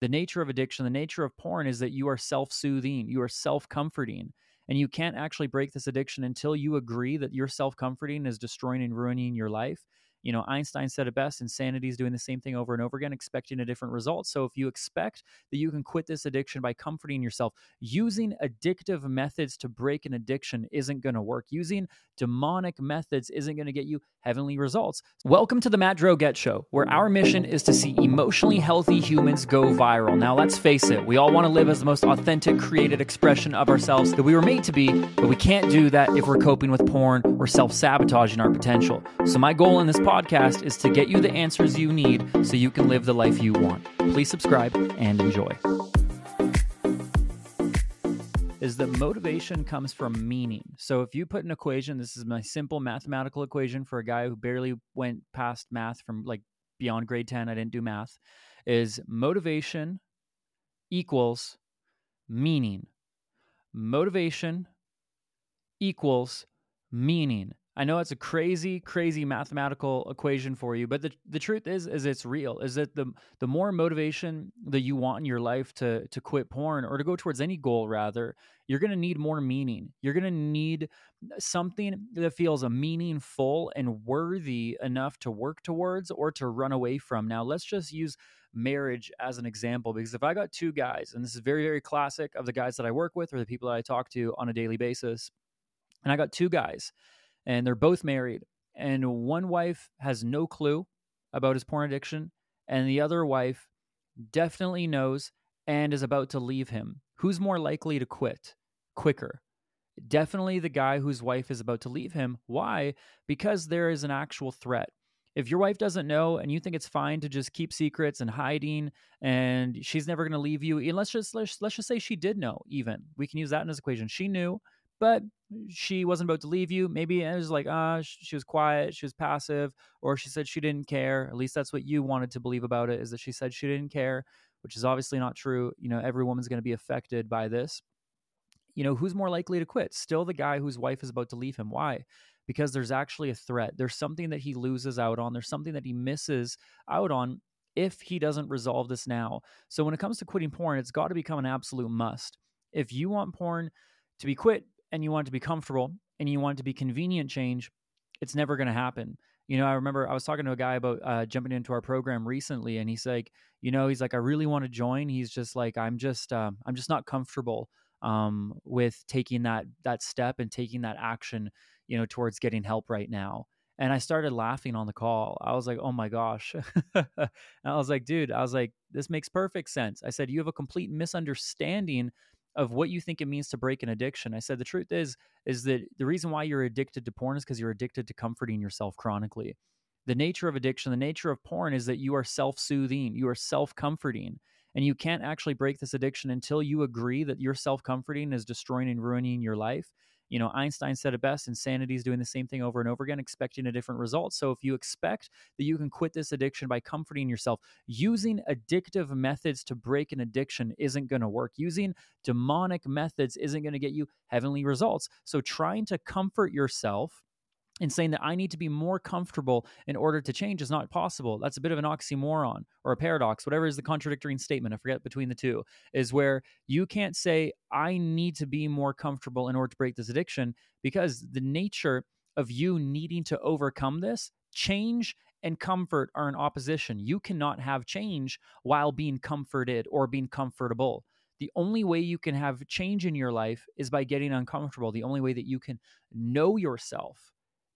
The nature of addiction, the nature of porn is that you are self soothing, you are self comforting. And you can't actually break this addiction until you agree that your self comforting is destroying and ruining your life you know, Einstein said it best insanity is doing the same thing over and over again, expecting a different result. So if you expect that you can quit this addiction by comforting yourself, using addictive methods to break an addiction isn't going to work. Using demonic methods isn't going to get you heavenly results. Welcome to the Matt Droget Show, where our mission is to see emotionally healthy humans go viral. Now, let's face it, we all want to live as the most authentic, created expression of ourselves that we were made to be, but we can't do that if we're coping with porn or self sabotaging our potential. So, my goal in this podcast is to get you the answers you need so you can live the life you want. Please subscribe and enjoy. Is that motivation comes from meaning. So if you put an equation, this is my simple mathematical equation for a guy who barely went past math from like beyond grade 10, I didn't do math, is motivation equals meaning. Motivation equals meaning. I know it's a crazy, crazy mathematical equation for you, but the, the truth is, is it's real. Is that the the more motivation that you want in your life to to quit porn or to go towards any goal, rather, you're going to need more meaning. You're going to need something that feels a meaningful and worthy enough to work towards or to run away from. Now, let's just use marriage as an example because if I got two guys, and this is very, very classic of the guys that I work with or the people that I talk to on a daily basis, and I got two guys and they're both married. And one wife has no clue about his porn addiction, and the other wife definitely knows and is about to leave him. Who's more likely to quit quicker? Definitely the guy whose wife is about to leave him. Why? Because there is an actual threat. If your wife doesn't know and you think it's fine to just keep secrets and hiding and she's never going to leave you, and let's just let's, let's just say she did know even. We can use that in this equation. She knew but she wasn't about to leave you. Maybe it was like, ah, uh, she was quiet, she was passive, or she said she didn't care. At least that's what you wanted to believe about it is that she said she didn't care, which is obviously not true. You know, every woman's going to be affected by this. You know, who's more likely to quit? Still the guy whose wife is about to leave him. Why? Because there's actually a threat. There's something that he loses out on. There's something that he misses out on if he doesn't resolve this now. So when it comes to quitting porn, it's got to become an absolute must. If you want porn to be quit, and you want it to be comfortable and you want it to be convenient change, it's never going to happen. You know, I remember I was talking to a guy about uh, jumping into our program recently, and he's like, you know, he's like, I really want to join. He's just like, I'm just, uh, I'm just not comfortable um, with taking that that step and taking that action, you know, towards getting help right now. And I started laughing on the call. I was like, oh my gosh. I was like, dude, I was like, this makes perfect sense. I said, you have a complete misunderstanding of what you think it means to break an addiction. I said the truth is is that the reason why you're addicted to porn is because you're addicted to comforting yourself chronically. The nature of addiction, the nature of porn is that you are self-soothing, you are self-comforting. And you can't actually break this addiction until you agree that your self-comforting is destroying and ruining your life you know, Einstein said it best insanity is doing the same thing over and over again, expecting a different result. So if you expect that you can quit this addiction by comforting yourself, using addictive methods to break an addiction isn't going to work. Using demonic methods isn't going to get you heavenly results. So trying to comfort yourself and saying that I need to be more comfortable in order to change is not possible. That's a bit of an oxymoron or a paradox, whatever is the contradictory statement. I forget between the two, is where you can't say, I need to be more comfortable in order to break this addiction because the nature of you needing to overcome this, change and comfort are in opposition. You cannot have change while being comforted or being comfortable. The only way you can have change in your life is by getting uncomfortable. The only way that you can know yourself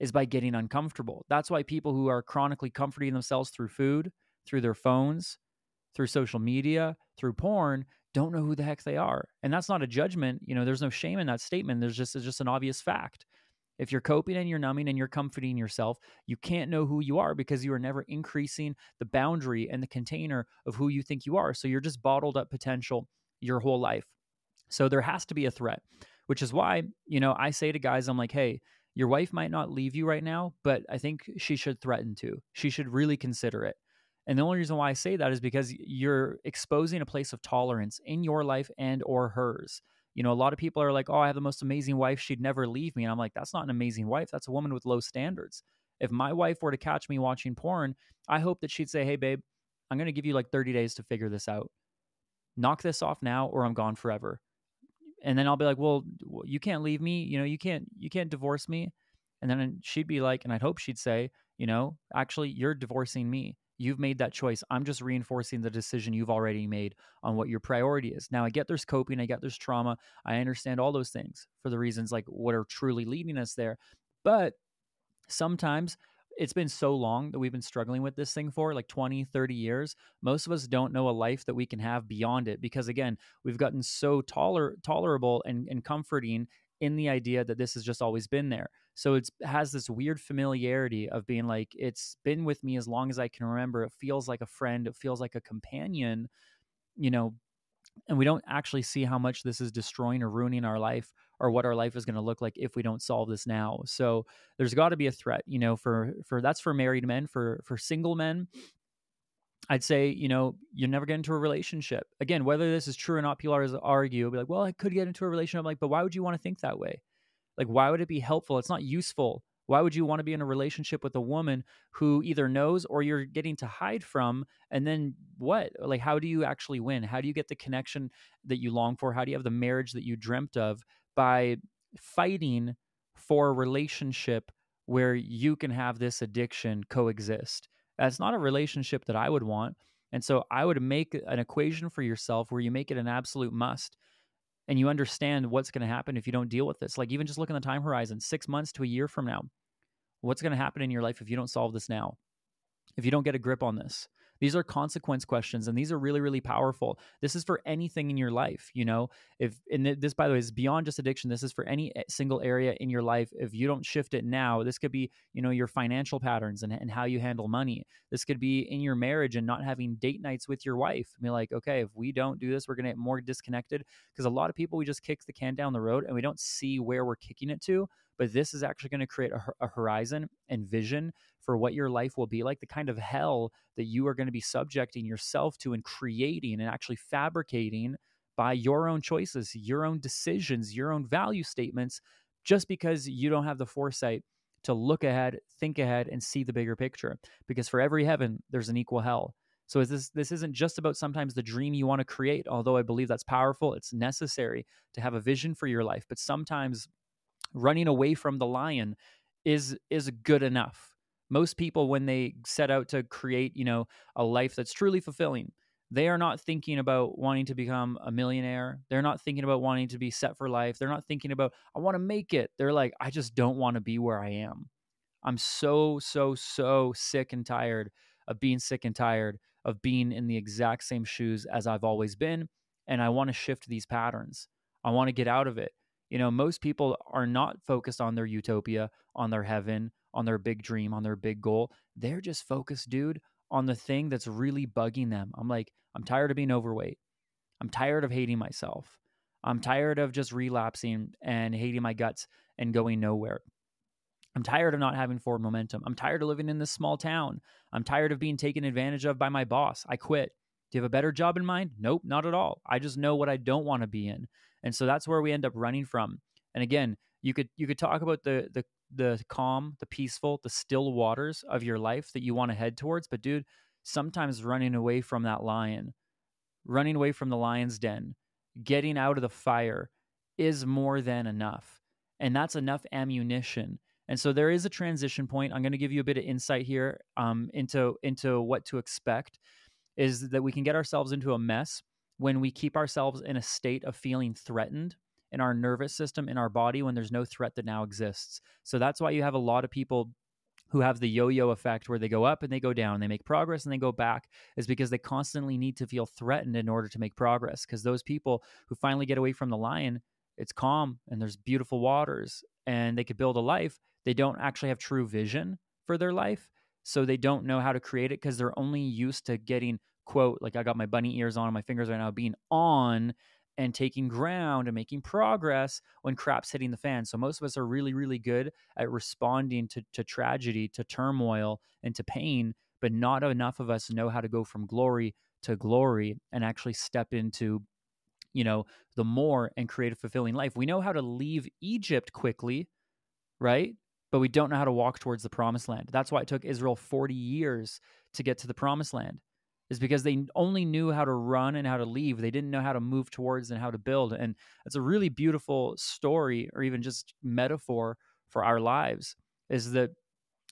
is by getting uncomfortable. That's why people who are chronically comforting themselves through food, through their phones, through social media, through porn, don't know who the heck they are. And that's not a judgment. You know, there's no shame in that statement. There's just it's just an obvious fact. If you're coping and you're numbing and you're comforting yourself, you can't know who you are because you are never increasing the boundary and the container of who you think you are. So you're just bottled up potential your whole life. So there has to be a threat, which is why, you know, I say to guys, I'm like, hey, your wife might not leave you right now, but I think she should threaten to. She should really consider it. And the only reason why I say that is because you're exposing a place of tolerance in your life and or hers. You know, a lot of people are like, "Oh, I have the most amazing wife. She'd never leave me." And I'm like, "That's not an amazing wife. That's a woman with low standards." If my wife were to catch me watching porn, I hope that she'd say, "Hey, babe, I'm going to give you like 30 days to figure this out." knock this off now or I'm gone forever. And then I'll be like, well, you can't leave me. You know, you can't, you can't divorce me. And then she'd be like, and I'd hope she'd say, you know, actually, you're divorcing me. You've made that choice. I'm just reinforcing the decision you've already made on what your priority is. Now, I get there's coping, I get there's trauma. I understand all those things for the reasons like what are truly leading us there. But sometimes it's been so long that we've been struggling with this thing for like 20 30 years most of us don't know a life that we can have beyond it because again we've gotten so toler- tolerable and, and comforting in the idea that this has just always been there. So it has this weird familiarity of being like it's been with me as long as i can remember. It feels like a friend. It feels like a companion you know? And we don't actually see how much this is destroying or ruining our life or what our life is going to look like if we don't solve this now. So there's got to be a threat, you know, for for that's for married men, for for single men. I'd say, you know, you never get into a relationship. Again, whether this is true or not, people always argue, be like, well, I could get into a relationship. I'm like, but why would you want to think that way? Like, why would it be helpful? It's not useful. Why would you want to be in a relationship with a woman who either knows or you're getting to hide from? And then what? Like, how do you actually win? How do you get the connection that you long for? How do you have the marriage that you dreamt of by fighting for a relationship where you can have this addiction coexist. That's not a relationship that I would want. And so I would make an equation for yourself where you make it an absolute must and you understand what's going to happen if you don't deal with this. Like, even just look in the time horizon six months to a year from now. What's going to happen in your life if you don't solve this now? If you don't get a grip on this? These are consequence questions, and these are really, really powerful. This is for anything in your life. You know, if and this, by the way, is beyond just addiction. This is for any eh, single area in your life. If you don't shift it now, this could be, you know, your financial patterns and, and how you handle money. This could be in your marriage and not having date nights with your wife. Mean, like, okay, if we don't do this, we're to get more disconnected because a lot of people, we just kick the can down the road and we don't see where we're kicking it to but this is actually going to create a, a, horizon and vision for what your life will be like, the kind of hell that you are going to be subjecting yourself to and creating and actually fabricating by your own choices, your own decisions, your own value statements, just because you don't have the foresight to look ahead, think ahead, and see the bigger picture. Because for every heaven, there's an equal hell. So is this this isn't just about sometimes the dream you want to create, although I believe that's powerful. It's necessary to have a vision for your life, but sometimes running away from the lion is is good enough most people when they set out to create you know a life that's truly fulfilling they are not thinking about wanting to become a millionaire. They're not thinking about wanting to be set for life. They're not thinking about i want to make it. They're like i just don't want to be where i am. I'm so so so sick and tired of being sick and tired of being in the exact same shoes as i've always been and i want to shift these patterns. I want to get out of it. You know most people are not focused on their utopia on their heaven on their big dream, on their big goal. They're just focused, dude, on the thing that's really bugging them. I'm like, I'm tired of being overweight. I'm tired of hating myself. I'm tired of just relapsing and hating my guts and going nowhere. I'm tired of not having forward momentum. I'm tired of living in this small town. I'm tired of being taken advantage of by my boss. I quit. Do you have a better job in mind? Nope, not at all. I just know what I don't want to be in. And so that's where we end up running from. And again, you could you could talk about the the the calm, the peaceful, the still waters of your life that you want to head towards. But dude, sometimes running away from that lion, running away from the lion's den, getting out of the fire is more than enough. And that's enough ammunition. And so there is a transition point. I'm going to give you a bit of insight here um, into into what to expect. Is that we can get ourselves into a mess when we keep ourselves in a state of feeling threatened in our nervous system, in our body, when there's no threat that now exists. So that's why you have a lot of people who have the yo-yo effect where they go up and they go down they make progress and they go back is because they constantly need to feel threatened in order to make progress because those people who finally get away from the lion it's calm and there's beautiful waters and they could build a life they don't actually have true vision for their life so they don't know how to create it because they're only used to getting quote like i got my bunny ears on my fingers right now being on and taking ground and making progress when crap's hitting the fan. So most of us are really, really good at responding to, to tragedy, to turmoil, and to pain, but not enough of us know how to go from glory to glory and actually step into you know the more and create a fulfilling life. We know how to leave egypt quickly right? But we don't know how to walk towards the promised land. That's why it took israel 40 years to get to the promised land is because they only knew how to run and how to leave. They didn't know how to move towards and how to build. And it's a really beautiful story or even just metaphor for our lives is that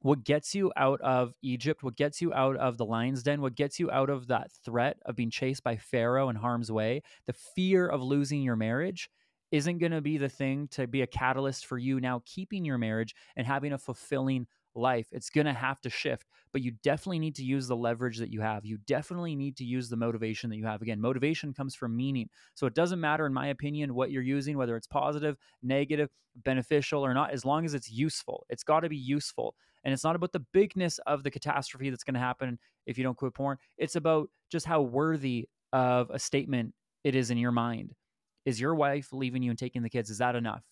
what gets you out of Egypt, what gets you out of the lion's den, what gets you out of that threat of being chased by Pharaoh in harm's way, the fear of losing your marriage isn't going to be the thing to be a catalyst for you now keeping your marriage and having a fulfilling life. It's going to have to shift, but you definitely need to use the leverage that you have. You definitely need to use the motivation that you have. Again, motivation comes from meaning. So it doesn't matter, in my opinion, what you're using, whether it's positive, negative, beneficial, or not, as long as it's useful. It's got to be useful. And it's not about the bigness of the catastrophe that's going to happen if you don't quit porn. It's about just how worthy of a statement it is in your mind. Is your wife leaving you and taking the kids? Is that enough?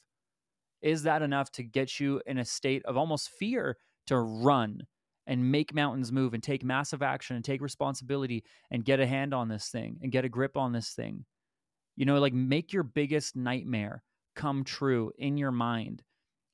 Is that enough to get you in a state of almost fear to run and make mountains move and take massive action and take responsibility and get a hand on this thing and get a grip on this thing. You know, like make your biggest nightmare come true in your mind.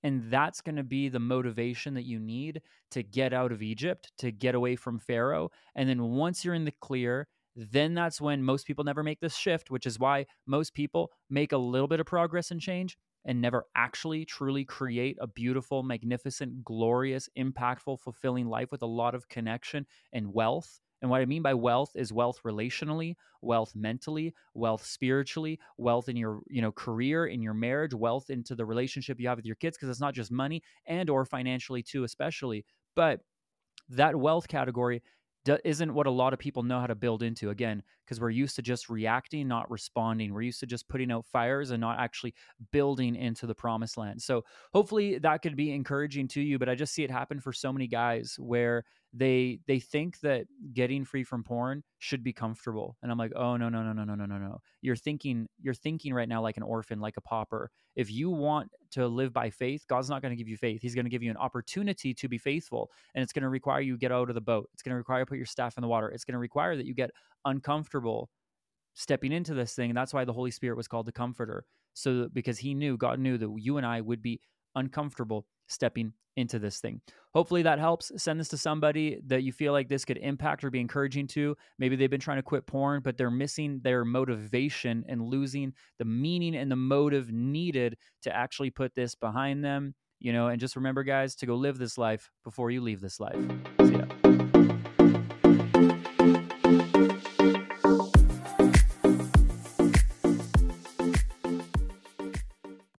And that's going to be the motivation that you need to get out of Egypt, to get away from Pharaoh. And then once you're in the clear, then that's when most people never make this shift, which is why most people make a little bit of progress and change and never actually truly create a beautiful, magnificent, glorious, impactful, fulfilling life with a lot of connection and wealth. And what I mean by wealth is wealth relationally, wealth mentally, wealth spiritually, wealth in your, you know, career, in your marriage, wealth into the relationship you have with your kids because it's not just money and or financially too especially, but that wealth category isn't what a lot of people know how to build into again because we're used to just reacting not responding. We're used to just putting out fires and not actually building into the promised land. So hopefully that could be encouraging to you but i just see it happen for so many guys where they they think that getting free from porn should be comfortable and i'm like oh no no no no no no no no. You're thinking you're thinking right now like an orphan like a pauper. If you want to live by faith god's not going to give you faith. He's going to give you an opportunity to be faithful and it's going to require you get out of the boat. It's going to require you put your staff in the water. It's going to require that you get uncomfortable stepping into this thing and that's why the holy spirit was called the comforter so because he knew god knew that you and i would be uncomfortable stepping into this thing. Hopefully that helps. Send this to somebody that you feel like this could impact or be encouraging to. Maybe they've been trying to quit porn, but they're missing their motivation and losing the meaning and the motive needed to actually put this behind them. You know, and just remember, guys, to go live this life before you leave this life. See ya.